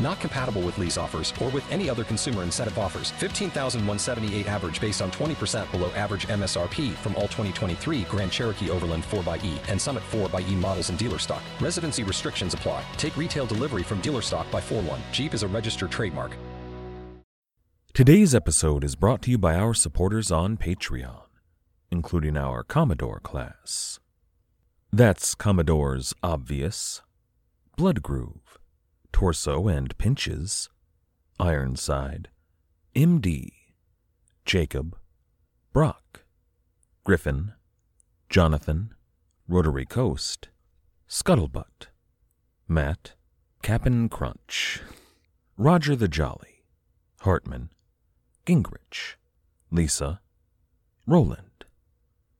Not compatible with lease offers or with any other consumer incentive offers. 15,178 average based on 20% below average MSRP from all 2023 Grand Cherokee Overland 4xE and Summit 4xE models in dealer stock. Residency restrictions apply. Take retail delivery from dealer stock by 4 1. Jeep is a registered trademark. Today's episode is brought to you by our supporters on Patreon, including our Commodore class. That's Commodore's Obvious, Blood Groove, Torso and Pinches, Ironside, MD, Jacob, Brock, Griffin, Jonathan, Rotary Coast, Scuttlebutt, Matt, Cap'n Crunch, Roger the Jolly, Hartman, Gingrich, Lisa, Roland,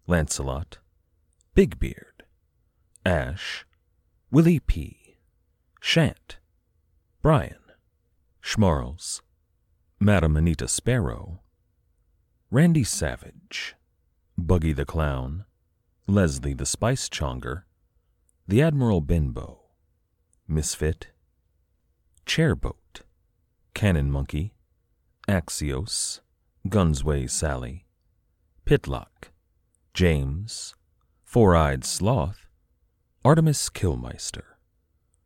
Lancelot, Big Beard, Ash, Willie P., Shant, Brian, Schmarls, Madam Anita Sparrow, Randy Savage, Buggy the Clown, Leslie the Spice Chonger, the Admiral Benbow, Misfit, Chairboat, Cannon Monkey, Axios, Gunsway Sally, Pitlock, James, Four Eyed Sloth, Artemis Killmeister,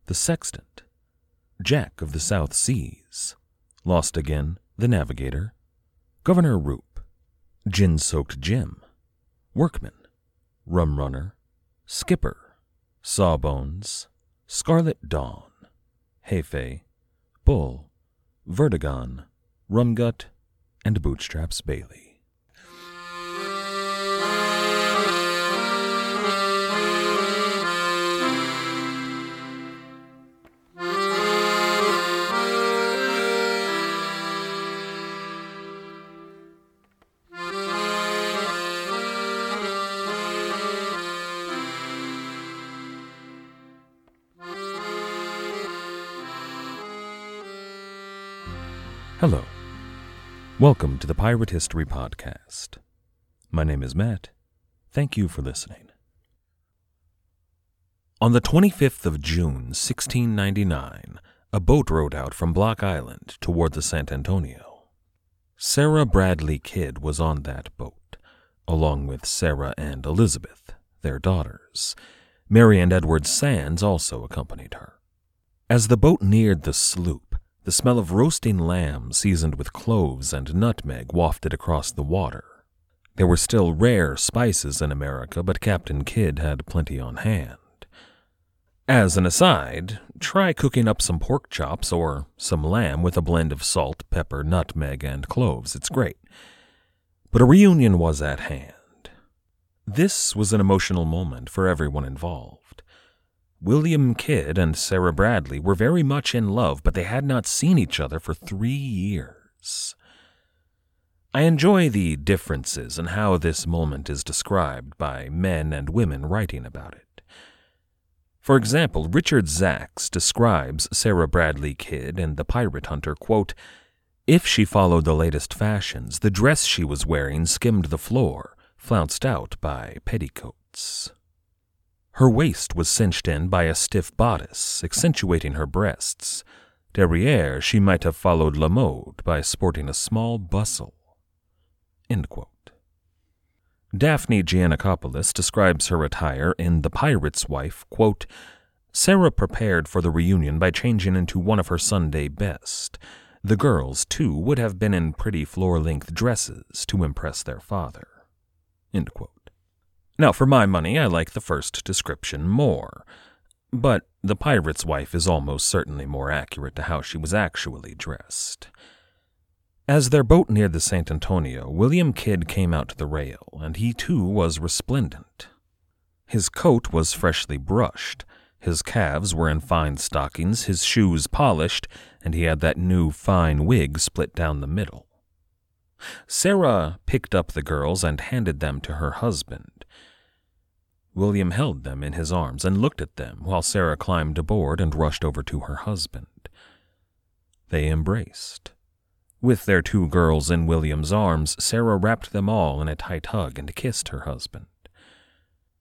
The Sextant, Jack of the South Seas, Lost Again, The Navigator, Governor Roop, Gin Soaked Jim, Workman, Rum Runner, Skipper, Sawbones, Scarlet Dawn, Hefe, Bull, Vertigon, Rumgut, and Bootstraps Bailey. Hello. Welcome to the Pirate History Podcast. My name is Matt. Thank you for listening. On the 25th of June, 1699, a boat rowed out from Block Island toward the San Antonio. Sarah Bradley Kidd was on that boat, along with Sarah and Elizabeth, their daughters. Mary and Edward Sands also accompanied her. As the boat neared the sloop, the smell of roasting lamb seasoned with cloves and nutmeg wafted across the water. There were still rare spices in America, but Captain Kidd had plenty on hand. As an aside, try cooking up some pork chops or some lamb with a blend of salt, pepper, nutmeg, and cloves. It's great. But a reunion was at hand. This was an emotional moment for everyone involved. William Kidd and Sarah Bradley were very much in love, but they had not seen each other for three years. I enjoy the differences in how this moment is described by men and women writing about it. For example, Richard Zacks describes Sarah Bradley Kidd in The Pirate Hunter, quote, If she followed the latest fashions, the dress she was wearing skimmed the floor, flounced out by petticoats. Her waist was cinched in by a stiff bodice, accentuating her breasts. Derriere, she might have followed La Mode by sporting a small bustle. Daphne Geancopolous describes her attire in The Pirate's Wife, quote, Sarah prepared for the reunion by changing into one of her Sunday best. The girls, too, would have been in pretty floor length dresses to impress their father. Now, for my money, I like the first description more. But the pirate's wife is almost certainly more accurate to how she was actually dressed. As their boat neared the St. Antonio, William Kidd came out to the rail, and he too was resplendent. His coat was freshly brushed, his calves were in fine stockings, his shoes polished, and he had that new fine wig split down the middle. Sarah picked up the girls and handed them to her husband. William held them in his arms and looked at them while Sarah climbed aboard and rushed over to her husband. They embraced. With their two girls in William's arms, Sarah wrapped them all in a tight hug and kissed her husband.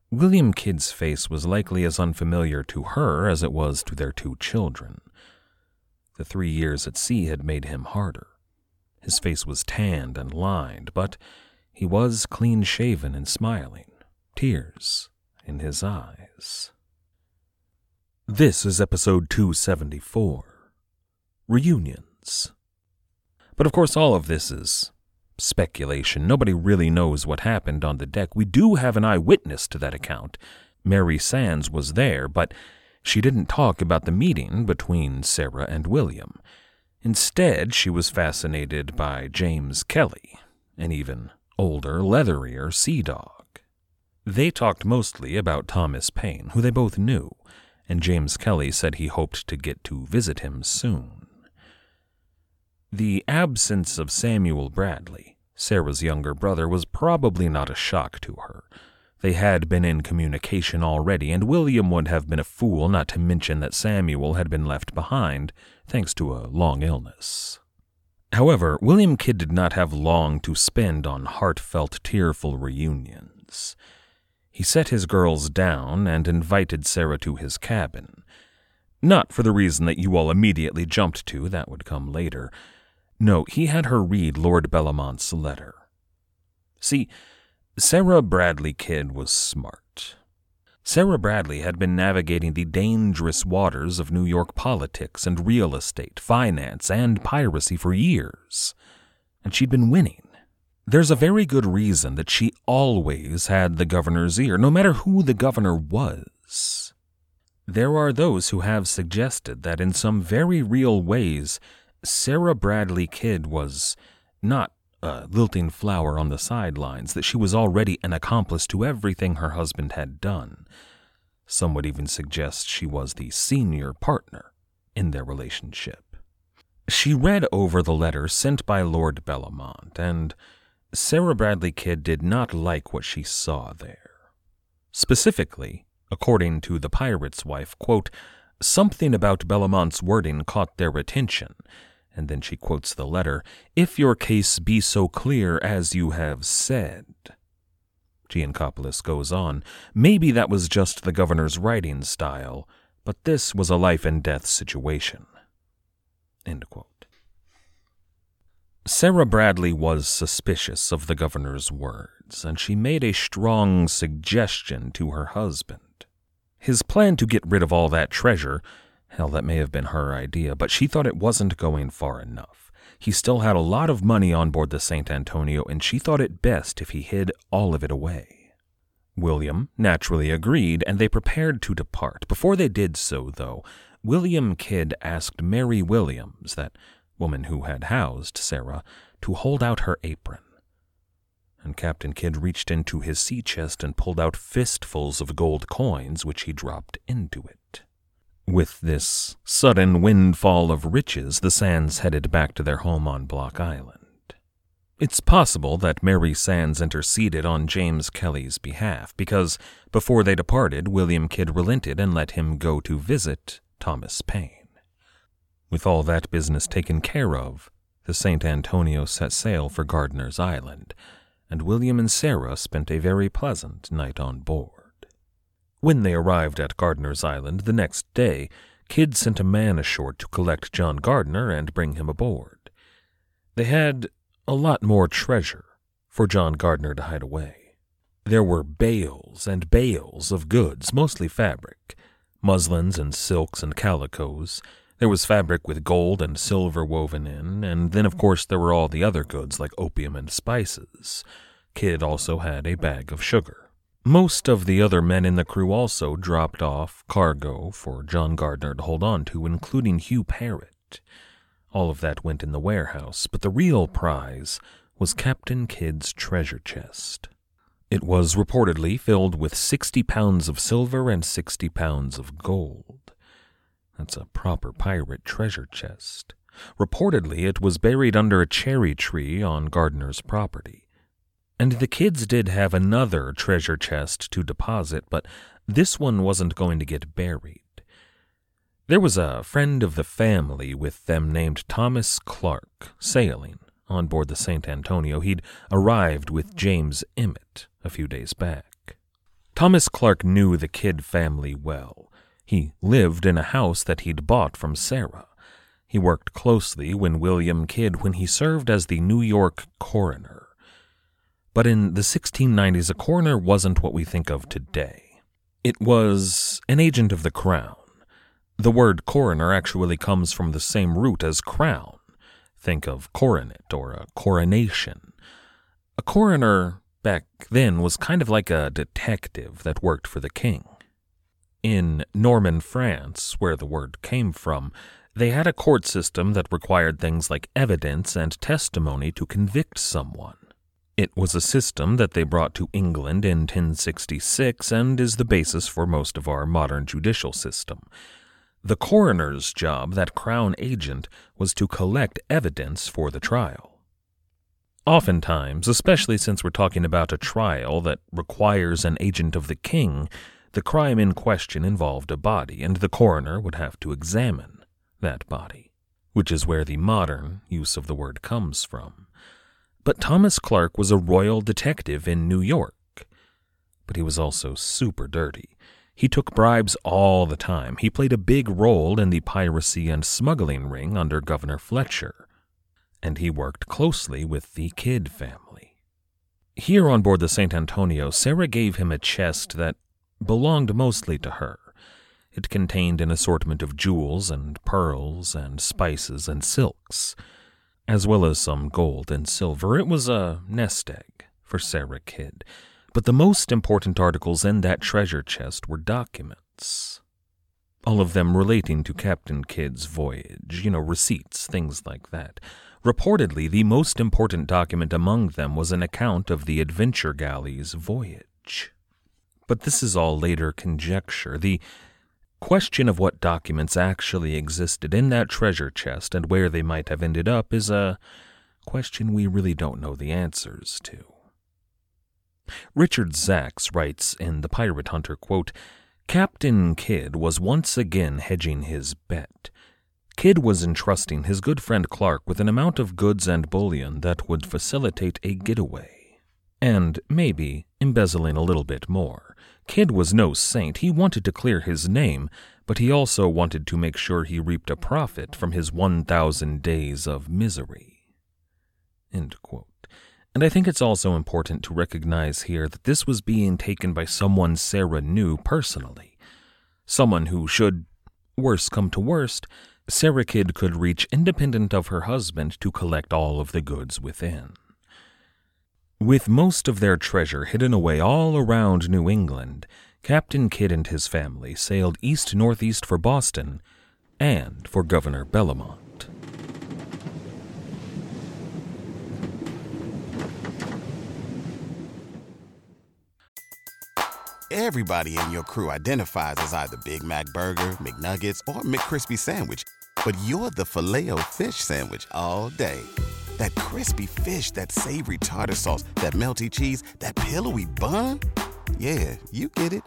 William Kidd's face was likely as unfamiliar to her as it was to their two children. The three years at sea had made him harder. His face was tanned and lined, but he was clean shaven and smiling, tears in his eyes. This is episode 274 Reunions. But of course, all of this is speculation. Nobody really knows what happened on the deck. We do have an eyewitness to that account. Mary Sands was there, but she didn't talk about the meeting between Sarah and William. Instead, she was fascinated by James Kelly, an even older, leatherier sea dog. They talked mostly about Thomas Paine, who they both knew, and James Kelly said he hoped to get to visit him soon. The absence of Samuel Bradley, Sarah's younger brother, was probably not a shock to her. They had been in communication already, and William would have been a fool not to mention that Samuel had been left behind, thanks to a long illness. However, William Kidd did not have long to spend on heartfelt, tearful reunions. He set his girls down and invited Sarah to his cabin. Not for the reason that you all immediately jumped to, that would come later. No, he had her read Lord Bellomont's letter. See, Sarah Bradley Kidd was smart. Sarah Bradley had been navigating the dangerous waters of New York politics and real estate, finance, and piracy for years, and she'd been winning. There's a very good reason that she always had the governor's ear, no matter who the governor was. There are those who have suggested that in some very real ways Sarah Bradley Kidd was not a lilting flower on the sidelines, that she was already an accomplice to everything her husband had done. Some would even suggest she was the senior partner in their relationship. She read over the letter sent by Lord Bellomont, and Sarah Bradley Kidd did not like what she saw there. Specifically, according to the pirate's wife, quote, something about Bellomont's wording caught their attention, and then she quotes the letter, if your case be so clear as you have said. Geancopolous goes on, maybe that was just the governor's writing style, but this was a life and death situation. Sarah Bradley was suspicious of the governor's words, and she made a strong suggestion to her husband. His plan to get rid of all that treasure Hell, that may have been her idea, but she thought it wasn't going far enough. He still had a lot of money on board the St. Antonio, and she thought it best if he hid all of it away. William naturally agreed, and they prepared to depart. Before they did so, though, William Kidd asked Mary Williams, that woman who had housed Sarah, to hold out her apron. And Captain Kidd reached into his sea chest and pulled out fistfuls of gold coins, which he dropped into it. With this sudden windfall of riches, the Sands headed back to their home on Block Island. It's possible that Mary Sands interceded on James Kelly's behalf, because before they departed, William Kidd relented and let him go to visit Thomas Paine. With all that business taken care of, the St. Antonio set sail for Gardiner's Island, and William and Sarah spent a very pleasant night on board. When they arrived at Gardiner's Island the next day, Kidd sent a man ashore to collect John Gardiner and bring him aboard. They had a lot more treasure for John Gardiner to hide away. There were bales and bales of goods, mostly fabric, muslins and silks and calicoes. There was fabric with gold and silver woven in, and then, of course, there were all the other goods like opium and spices. Kidd also had a bag of sugar. Most of the other men in the crew also dropped off cargo for John Gardiner to hold on to, including Hugh Parrott. All of that went in the warehouse, but the real prize was Captain Kidd's treasure chest. It was reportedly filled with 60 pounds of silver and 60 pounds of gold. That's a proper pirate treasure chest. Reportedly, it was buried under a cherry tree on Gardiner's property. And the Kidds did have another treasure chest to deposit, but this one wasn't going to get buried. There was a friend of the family with them named Thomas Clark sailing on board the St. Antonio. He'd arrived with James Emmett a few days back. Thomas Clark knew the Kidd family well. He lived in a house that he'd bought from Sarah. He worked closely with William Kidd when he served as the New York coroner. But in the 1690s, a coroner wasn't what we think of today. It was an agent of the crown the word coroner actually comes from the same root as crown. Think of coronet or a coronation. A coroner back then was kind of like a detective that worked for the king. In Norman France, where the word came from, they had a court system that required things like evidence and testimony to convict someone. It was a system that they brought to England in 1066 and is the basis for most of our modern judicial system. The coroner's job, that crown agent, was to collect evidence for the trial. Oftentimes, especially since we're talking about a trial that requires an agent of the king, the crime in question involved a body, and the coroner would have to examine that body, which is where the modern use of the word comes from. But Thomas Clark was a royal detective in New York. But he was also super dirty. He took bribes all the time. He played a big role in the piracy and smuggling ring under Governor Fletcher. And he worked closely with the Kidd family. Here on board the St. Antonio, Sarah gave him a chest that belonged mostly to her. It contained an assortment of jewels and pearls and spices and silks, as well as some gold and silver. It was a nest egg for Sarah Kidd but the most important articles in that treasure chest were documents. All of them relating to Captain Kidd's voyage, you know, receipts, things like that. Reportedly, the most important document among them was an account of the adventure galley's voyage. But this is all later conjecture. The question of what documents actually existed in that treasure chest and where they might have ended up is a question we really don't know the answers to. Richard Zacks writes in The Pirate Hunter, quote, Captain Kidd was once again hedging his bet. Kidd was entrusting his good friend Clark with an amount of goods and bullion that would facilitate a getaway. And, maybe, embezzling a little bit more. Kidd was no saint. He wanted to clear his name, but he also wanted to make sure he reaped a profit from his 1,000 days of misery. And I think it's also important to recognize here that this was being taken by someone Sarah knew personally. Someone who, should worse come to worst, Sarah Kidd could reach independent of her husband to collect all of the goods within. With most of their treasure hidden away all around New England, Captain Kidd and his family sailed east northeast for Boston and for Governor Bellomont. Everybody in your crew identifies as either Big Mac Burger, McNuggets, or McCrispy Sandwich. But you're the Filet-O-Fish Sandwich all day. That crispy fish, that savory tartar sauce, that melty cheese, that pillowy bun. Yeah, you get it.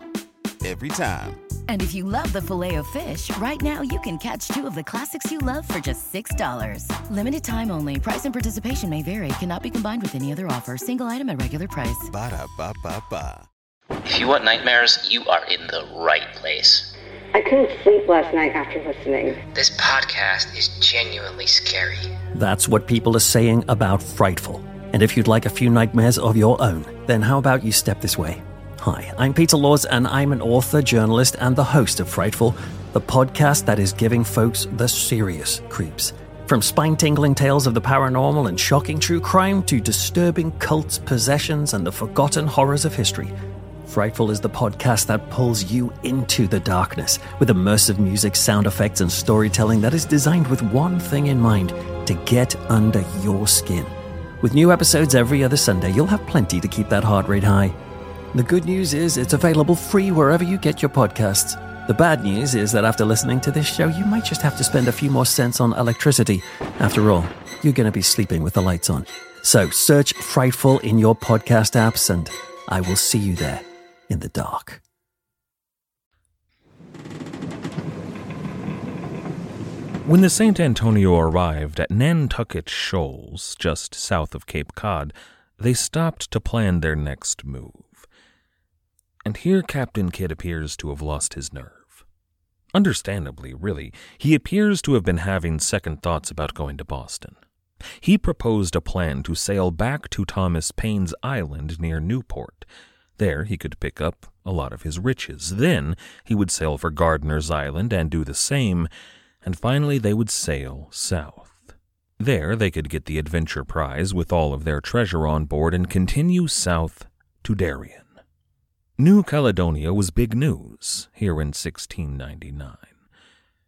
Every time. And if you love the filet of fish, right now you can catch two of the classics you love for just $6. Limited time only. Price and participation may vary. Cannot be combined with any other offer. Single item at regular price. Ba da ba ba ba. If you want nightmares, you are in the right place. I couldn't sleep last night after listening. This podcast is genuinely scary. That's what people are saying about Frightful. And if you'd like a few nightmares of your own, then how about you step this way? Hi, I'm Peter Laws, and I'm an author, journalist, and the host of Frightful, the podcast that is giving folks the serious creeps. From spine tingling tales of the paranormal and shocking true crime to disturbing cults, possessions, and the forgotten horrors of history. Frightful is the podcast that pulls you into the darkness with immersive music, sound effects, and storytelling that is designed with one thing in mind to get under your skin. With new episodes every other Sunday, you'll have plenty to keep that heart rate high. The good news is it's available free wherever you get your podcasts. The bad news is that after listening to this show, you might just have to spend a few more cents on electricity. After all, you're going to be sleeping with the lights on. So search Frightful in your podcast apps, and I will see you there in the dark. When the St. Antonio arrived at Nantucket Shoals, just south of Cape Cod, they stopped to plan their next move. And here Captain Kidd appears to have lost his nerve. Understandably, really, he appears to have been having second thoughts about going to Boston. He proposed a plan to sail back to Thomas Paine's Island near Newport. There he could pick up a lot of his riches. Then he would sail for Gardiner's Island and do the same, and finally they would sail south. There they could get the adventure prize with all of their treasure on board and continue south to Darien. New Caledonia was big news here in 1699.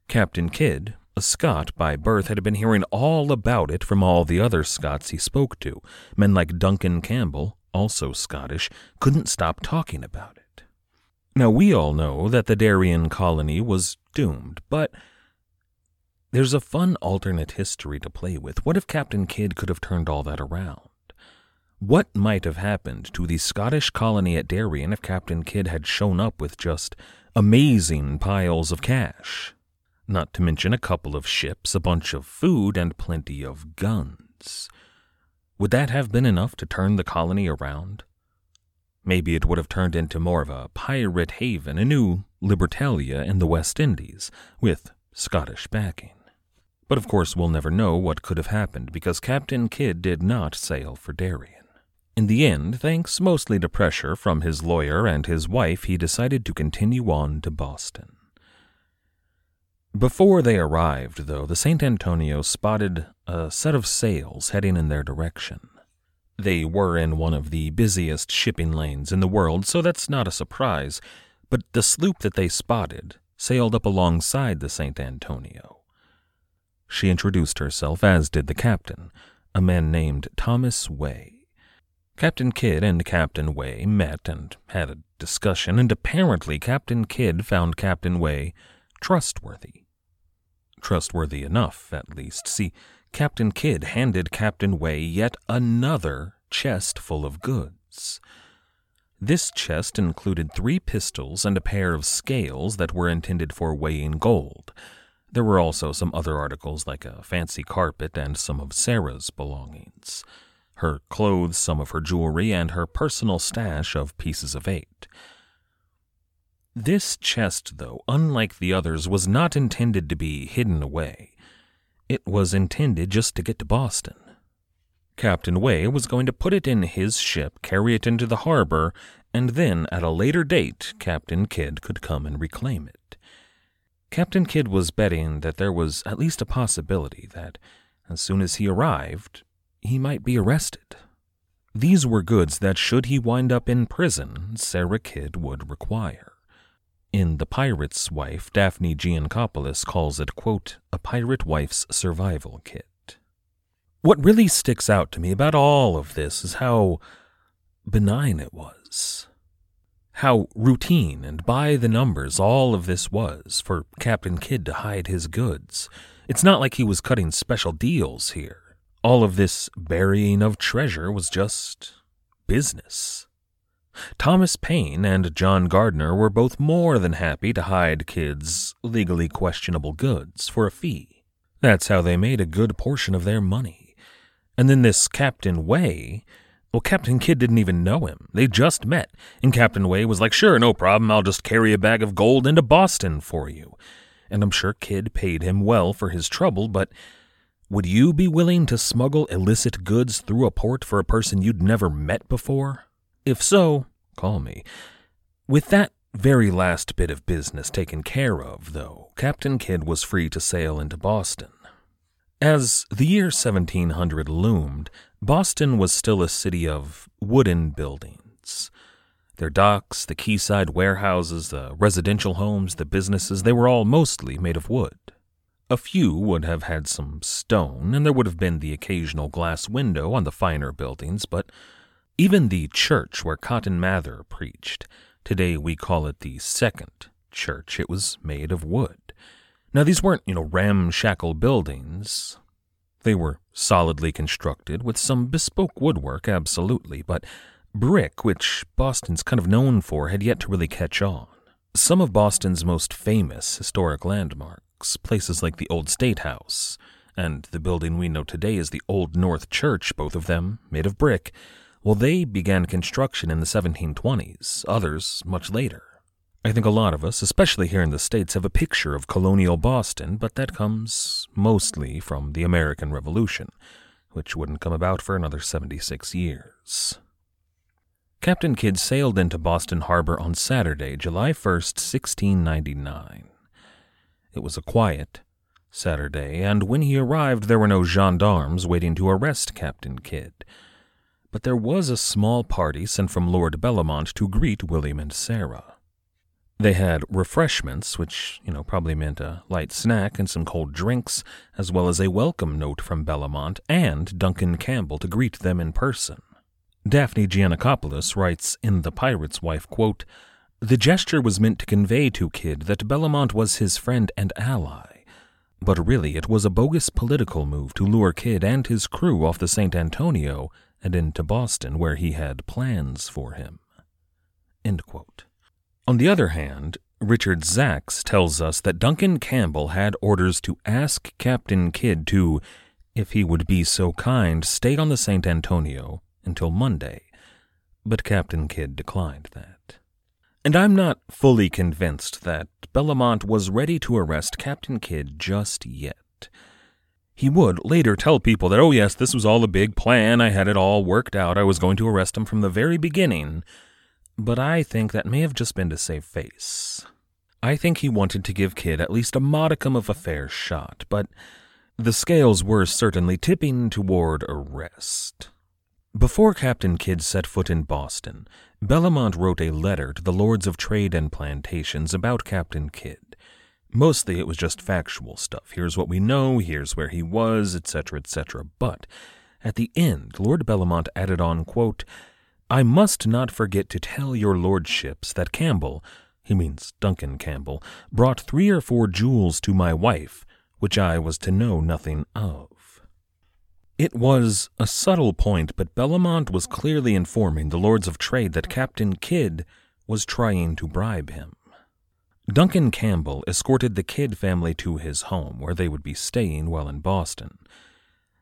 Captain Kidd, a Scot by birth, had been hearing all about it from all the other Scots he spoke to. Men like Duncan Campbell, also Scottish, couldn't stop talking about it. Now, we all know that the Darien colony was doomed, but there's a fun alternate history to play with. What if Captain Kidd could have turned all that around? What might have happened to the Scottish colony at Darien if Captain Kidd had shown up with just amazing piles of cash? Not to mention a couple of ships, a bunch of food, and plenty of guns. Would that have been enough to turn the colony around? Maybe it would have turned into more of a pirate haven, a new Libertalia in the West Indies, with Scottish backing. But of course, we'll never know what could have happened because Captain Kidd did not sail for Darien. In the end, thanks mostly to pressure from his lawyer and his wife, he decided to continue on to Boston. Before they arrived, though, the St. Antonio spotted a set of sails heading in their direction. They were in one of the busiest shipping lanes in the world, so that's not a surprise, but the sloop that they spotted sailed up alongside the St. Antonio. She introduced herself, as did the captain, a man named Thomas Way. Captain Kidd and Captain Way met and had a discussion, and apparently Captain Kidd found Captain Way trustworthy. Trustworthy enough, at least. See, Captain Kidd handed Captain Way yet another chest full of goods. This chest included three pistols and a pair of scales that were intended for weighing gold. There were also some other articles like a fancy carpet and some of Sarah's belongings her clothes, some of her jewelry, and her personal stash of pieces of eight. This chest, though, unlike the others, was not intended to be hidden away. It was intended just to get to Boston. Captain Way was going to put it in his ship, carry it into the harbor, and then, at a later date, Captain Kidd could come and reclaim it. Captain Kidd was betting that there was at least a possibility that, as soon as he arrived, he might be arrested. These were goods that, should he wind up in prison, Sarah Kidd would require. In The Pirate's Wife, Daphne Geancopolous calls it, quote, a pirate wife's survival kit. What really sticks out to me about all of this is how benign it was. How routine and by the numbers all of this was for Captain Kidd to hide his goods. It's not like he was cutting special deals here. All of this burying of treasure was just business. Thomas Paine and John Gardiner were both more than happy to hide Kidd's legally questionable goods for a fee. That's how they made a good portion of their money. And then this Captain Way, well, Captain Kidd didn't even know him. They just met, and Captain Way was like, Sure, no problem, I'll just carry a bag of gold into Boston for you. And I'm sure Kidd paid him well for his trouble, but would you be willing to smuggle illicit goods through a port for a person you'd never met before? If so, call me. With that very last bit of business taken care of, though, Captain Kidd was free to sail into Boston. As the year 1700 loomed, Boston was still a city of wooden buildings. Their docks, the quayside warehouses, the residential homes, the businesses, they were all mostly made of wood. A few would have had some stone, and there would have been the occasional glass window on the finer buildings, but even the church where Cotton Mather preached, today we call it the Second church. It was made of wood. Now, these weren't, you know, ramshackle buildings. They were solidly constructed with some bespoke woodwork, absolutely, but brick, which Boston's kind of known for, had yet to really catch on. Some of Boston's most famous historic landmarks, places like the Old State House, and the building we know today as the Old North Church, both of them made of brick, well, they began construction in the 1720s, others much later. I think a lot of us, especially here in the States, have a picture of colonial Boston, but that comes mostly from the American Revolution, which wouldn't come about for another 76 years. Captain Kidd sailed into Boston Harbor on Saturday, July 1st, 1699. It was a quiet Saturday, and when he arrived, there were no gendarmes waiting to arrest Captain Kidd. But there was a small party sent from Lord Bellomont to greet William and Sarah. They had refreshments, which, you know, probably meant a light snack and some cold drinks, as well as a welcome note from Bellomont and Duncan Campbell to greet them in person. Daphne Geancopolous writes in The Pirate's Wife, quote, The gesture was meant to convey to Kidd that Bellomont was his friend and ally, but really it was a bogus political move to lure Kidd and his crew off the St. Antonio and into Boston, where he had plans for him. On the other hand, Richard Zacks tells us that Duncan Campbell had orders to ask Captain Kidd to, if he would be so kind, stay on the St. Antonio until Monday, but Captain Kidd declined that. And I'm not fully convinced that Bellomont was ready to arrest Captain Kidd just yet. He would later tell people that, oh, yes, this was all a big plan, I had it all worked out, I was going to arrest him from the very beginning, but I think that may have just been to save face. I think he wanted to give Kidd at least a modicum of a fair shot, but the scales were certainly tipping toward arrest. Before Captain Kidd set foot in Boston, Bellomont wrote a letter to the Lords of Trade and Plantations about Captain Kidd. Mostly it was just factual stuff. Here's what we know, here's where he was, etc., etc. But at the end, Lord Bellomont added on, quote, I must not forget to tell your lordships that Campbell, he means Duncan Campbell, brought three or four jewels to my wife, which I was to know nothing of. It was a subtle point, but Bellomont was clearly informing the Lords of Trade that Captain Kidd was trying to bribe him. Duncan Campbell escorted the Kidd family to his home, where they would be staying while in Boston.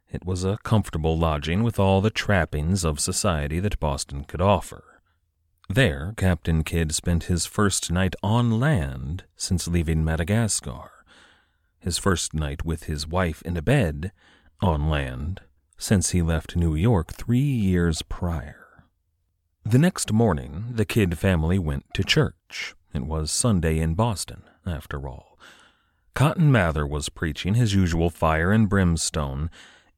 It was a comfortable lodging with all the trappings of society that Boston could offer. There, Captain Kidd spent his first night on land since leaving Madagascar. His first night with his wife in a bed on land since he left New York three years prior. The next morning, the Kidd family went to church. It was Sunday in Boston, after all. Cotton Mather was preaching his usual fire and brimstone,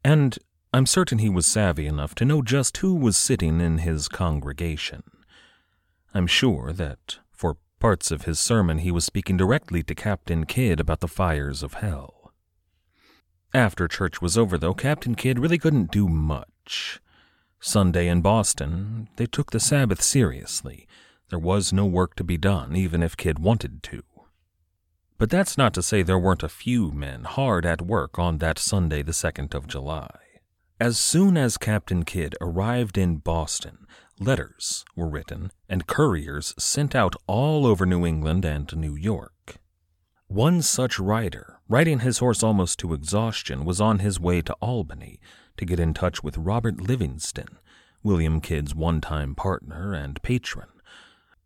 and I'm certain he was savvy enough to know just who was sitting in his congregation. I'm sure that for parts of his sermon he was speaking directly to Captain Kidd about the fires of hell. After church was over, though, Captain Kidd really couldn't do much. Sunday in Boston, they took the Sabbath seriously. There was no work to be done, even if Kidd wanted to. But that's not to say there weren't a few men hard at work on that Sunday, the 2nd of July. As soon as Captain Kidd arrived in Boston, letters were written and couriers sent out all over New England and New York. One such rider, riding his horse almost to exhaustion, was on his way to Albany to get in touch with Robert Livingston, William Kidd's one time partner and patron.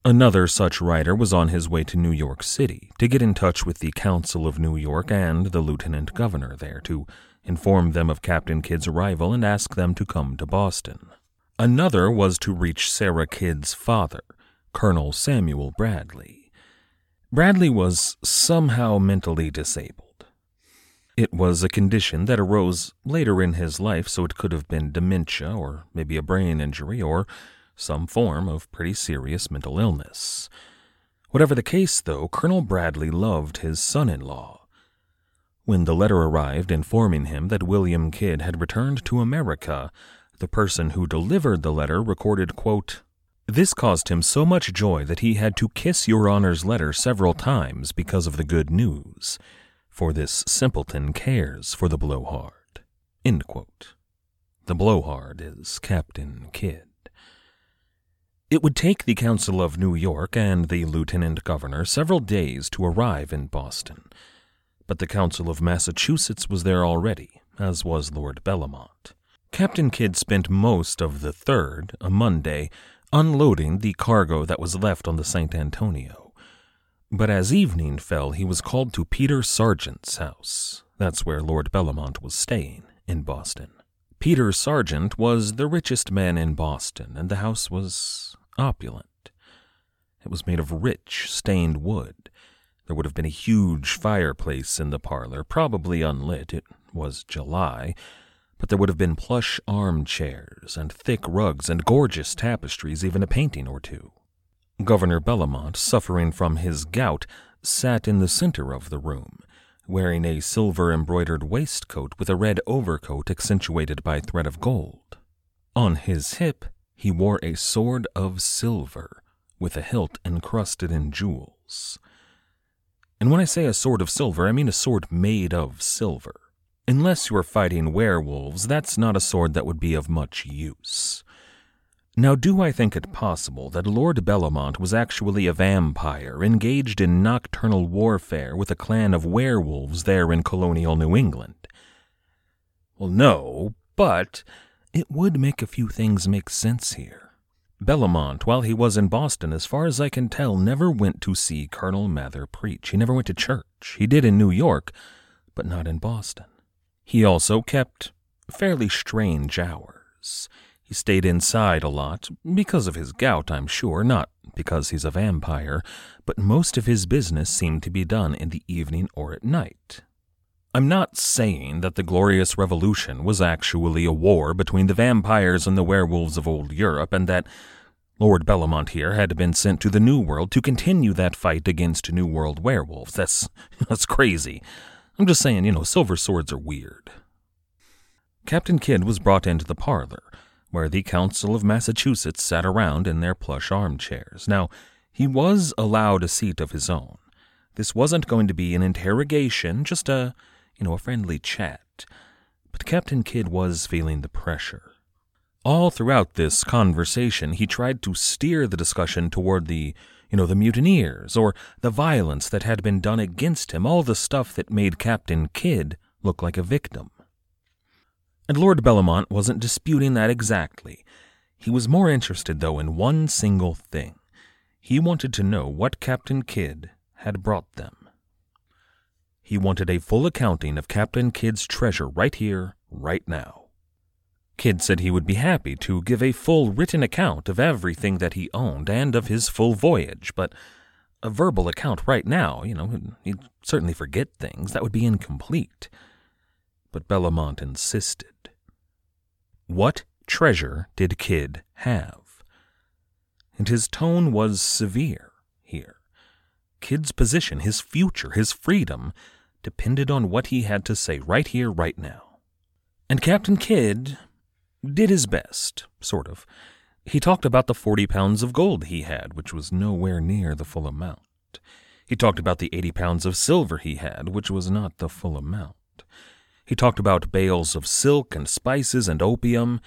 Another such writer was on his way to New York City to get in touch with the Council of New York and the lieutenant governor there to inform them of Captain Kidd's arrival and ask them to come to Boston. Another was to reach Sarah Kidd's father, Colonel Samuel Bradley. Bradley was somehow mentally disabled. It was a condition that arose later in his life, so it could have been dementia, or maybe a brain injury, or some form of pretty serious mental illness. Whatever the case, though, Colonel Bradley loved his son in law. When the letter arrived informing him that William Kidd had returned to America, the person who delivered the letter recorded, quote, This caused him so much joy that he had to kiss your honor's letter several times because of the good news. For this simpleton cares for the blowhard. The blowhard is Captain Kidd. It would take the Council of New York and the Lieutenant Governor several days to arrive in Boston, but the Council of Massachusetts was there already, as was Lord Bellomont. Captain Kidd spent most of the third, a Monday, unloading the cargo that was left on the St. Antonio. But as evening fell, he was called to Peter Sargent's house. That's where Lord Bellomont was staying, in Boston. Peter Sargent was the richest man in Boston, and the house was opulent. It was made of rich, stained wood. There would have been a huge fireplace in the parlor, probably unlit. It was July but there would have been plush armchairs and thick rugs and gorgeous tapestries, even a painting or two. Governor Bellomont, suffering from his gout, sat in the center of the room, wearing a silver embroidered waistcoat with a red overcoat accentuated by thread of gold. On his hip, he wore a sword of silver with a hilt encrusted in jewels. And when I say a sword of silver, I mean a sword made of silver. Unless you are fighting werewolves, that's not a sword that would be of much use. Now, do I think it possible that Lord Bellomont was actually a vampire engaged in nocturnal warfare with a clan of werewolves there in colonial New England? Well, no, but it would make a few things make sense here. Bellomont, while he was in Boston, as far as I can tell, never went to see Colonel Mather preach. He never went to church. He did in New York, but not in Boston. He also kept fairly strange hours. He stayed inside a lot, because of his gout, I'm sure, not because he's a vampire, but most of his business seemed to be done in the evening or at night. I'm not saying that the Glorious Revolution was actually a war between the vampires and the werewolves of old Europe, and that Lord Bellomont here had been sent to the New World to continue that fight against New World werewolves. That's that's crazy. I'm just saying, you know, silver swords are weird. Captain Kidd was brought into the parlor, where the Council of Massachusetts sat around in their plush armchairs. Now, he was allowed a seat of his own. This wasn't going to be an interrogation, just a, you know, a friendly chat. But Captain Kidd was feeling the pressure. All throughout this conversation, he tried to steer the discussion toward the you know, the mutineers, or the violence that had been done against him, all the stuff that made Captain Kidd look like a victim. And Lord Bellomont wasn't disputing that exactly. He was more interested, though, in one single thing. He wanted to know what Captain Kidd had brought them. He wanted a full accounting of Captain Kidd's treasure right here, right now. Kidd said he would be happy to give a full written account of everything that he owned and of his full voyage, but a verbal account right now, you know, he'd certainly forget things. That would be incomplete. But Bellomont insisted. What treasure did Kidd have? And his tone was severe here. Kidd's position, his future, his freedom, depended on what he had to say right here, right now. And Captain Kidd did his best, sort of. He talked about the forty pounds of gold he had, which was nowhere near the full amount. He talked about the eighty pounds of silver he had, which was not the full amount. He talked about bales of silk and spices and opium,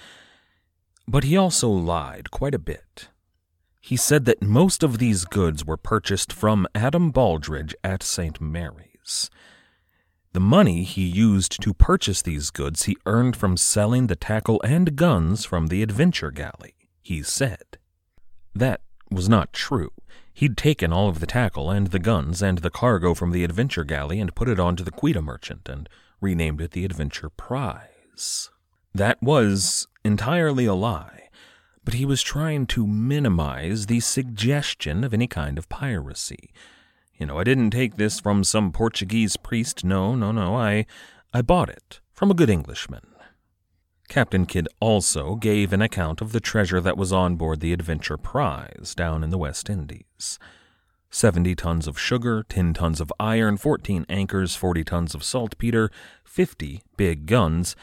but he also lied quite a bit. He said that most of these goods were purchased from Adam Baldridge at St. Mary's. The money he used to purchase these goods he earned from selling the tackle and guns from the adventure galley, he said. That was not true. He'd taken all of the tackle and the guns and the cargo from the adventure galley and put it onto the Quedagh Merchant and renamed it the Adventure Prize. That was entirely a lie, but he was trying to minimize the suggestion of any kind of piracy you know, I didn't take this from some Portuguese priest. No, no, no. I, I bought it from a good Englishman. Captain Kidd also gave an account of the treasure that was on board the Adventure Prize down in the West Indies. 70 tons of sugar, 10 tons of iron, 14 anchors, 40 tons of saltpeter, 50 big guns,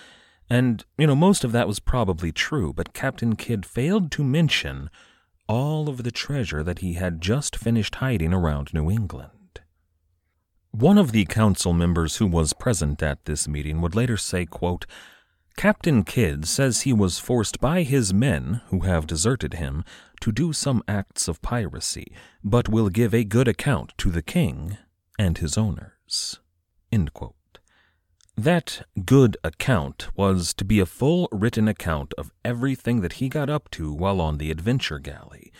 and, you know, most of that was probably true, but Captain Kidd failed to mention all of the treasure that he had just finished hiding around New England. One of the council members who was present at this meeting would later say, quote, Captain Kidd says he was forced by his men, who have deserted him, to do some acts of piracy, but will give a good account to the king and his owners. That good account was to be a full written account of everything that he got up to while on the adventure galley.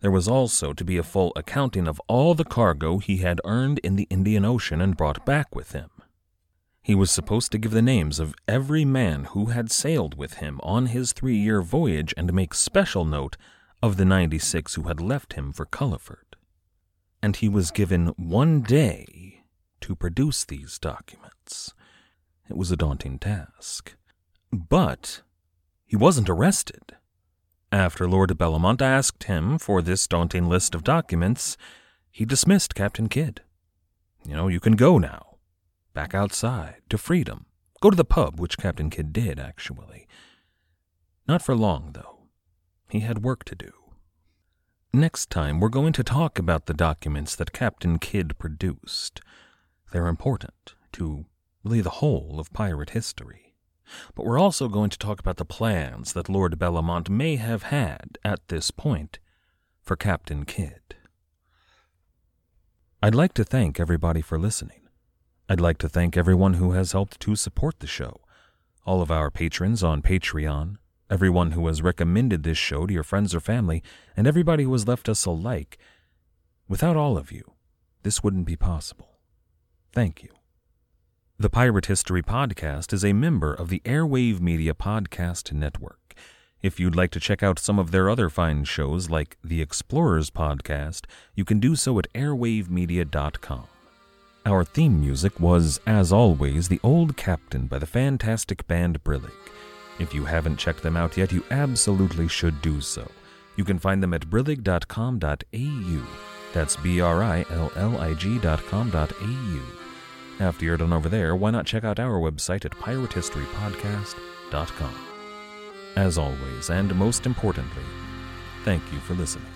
There was also to be a full accounting of all the cargo he had earned in the Indian Ocean and brought back with him. He was supposed to give the names of every man who had sailed with him on his three year voyage and make special note of the 96 who had left him for Culliford. And he was given one day to produce these documents. It was a daunting task. But he wasn't arrested. After Lord Bellomont asked him for this daunting list of documents, he dismissed Captain Kidd. You know, you can go now back outside, to freedom. Go to the pub, which Captain Kidd did, actually. Not for long, though. He had work to do. Next time, we're going to talk about the documents that Captain Kidd produced. They're important to really the whole of pirate history. But we're also going to talk about the plans that Lord Bellomont may have had at this point for Captain Kidd. I'd like to thank everybody for listening. I'd like to thank everyone who has helped to support the show, all of our patrons on Patreon, everyone who has recommended this show to your friends or family, and everybody who has left us a like. Without all of you, this wouldn't be possible. Thank you. The Pirate History Podcast is a member of the Airwave Media Podcast Network. If you'd like to check out some of their other fine shows like the Explorers Podcast, you can do so at airwavemedia.com. Our theme music was, as always, The Old Captain by the fantastic band Brillig. If you haven't checked them out yet, you absolutely should do so. You can find them at brillig.com.au. That's B R I L L I G.com.au. After you're done over there, why not check out our website at piratehistorypodcast.com. As always, and most importantly, thank you for listening.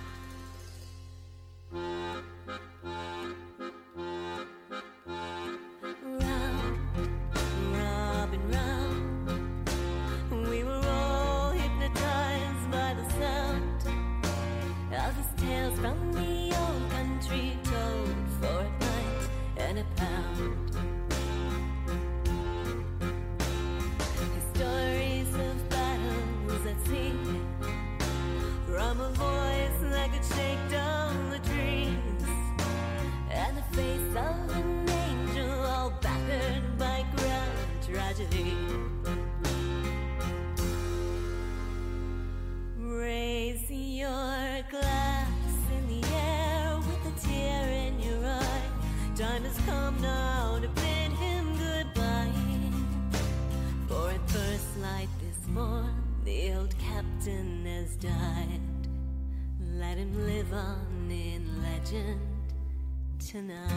Tonight.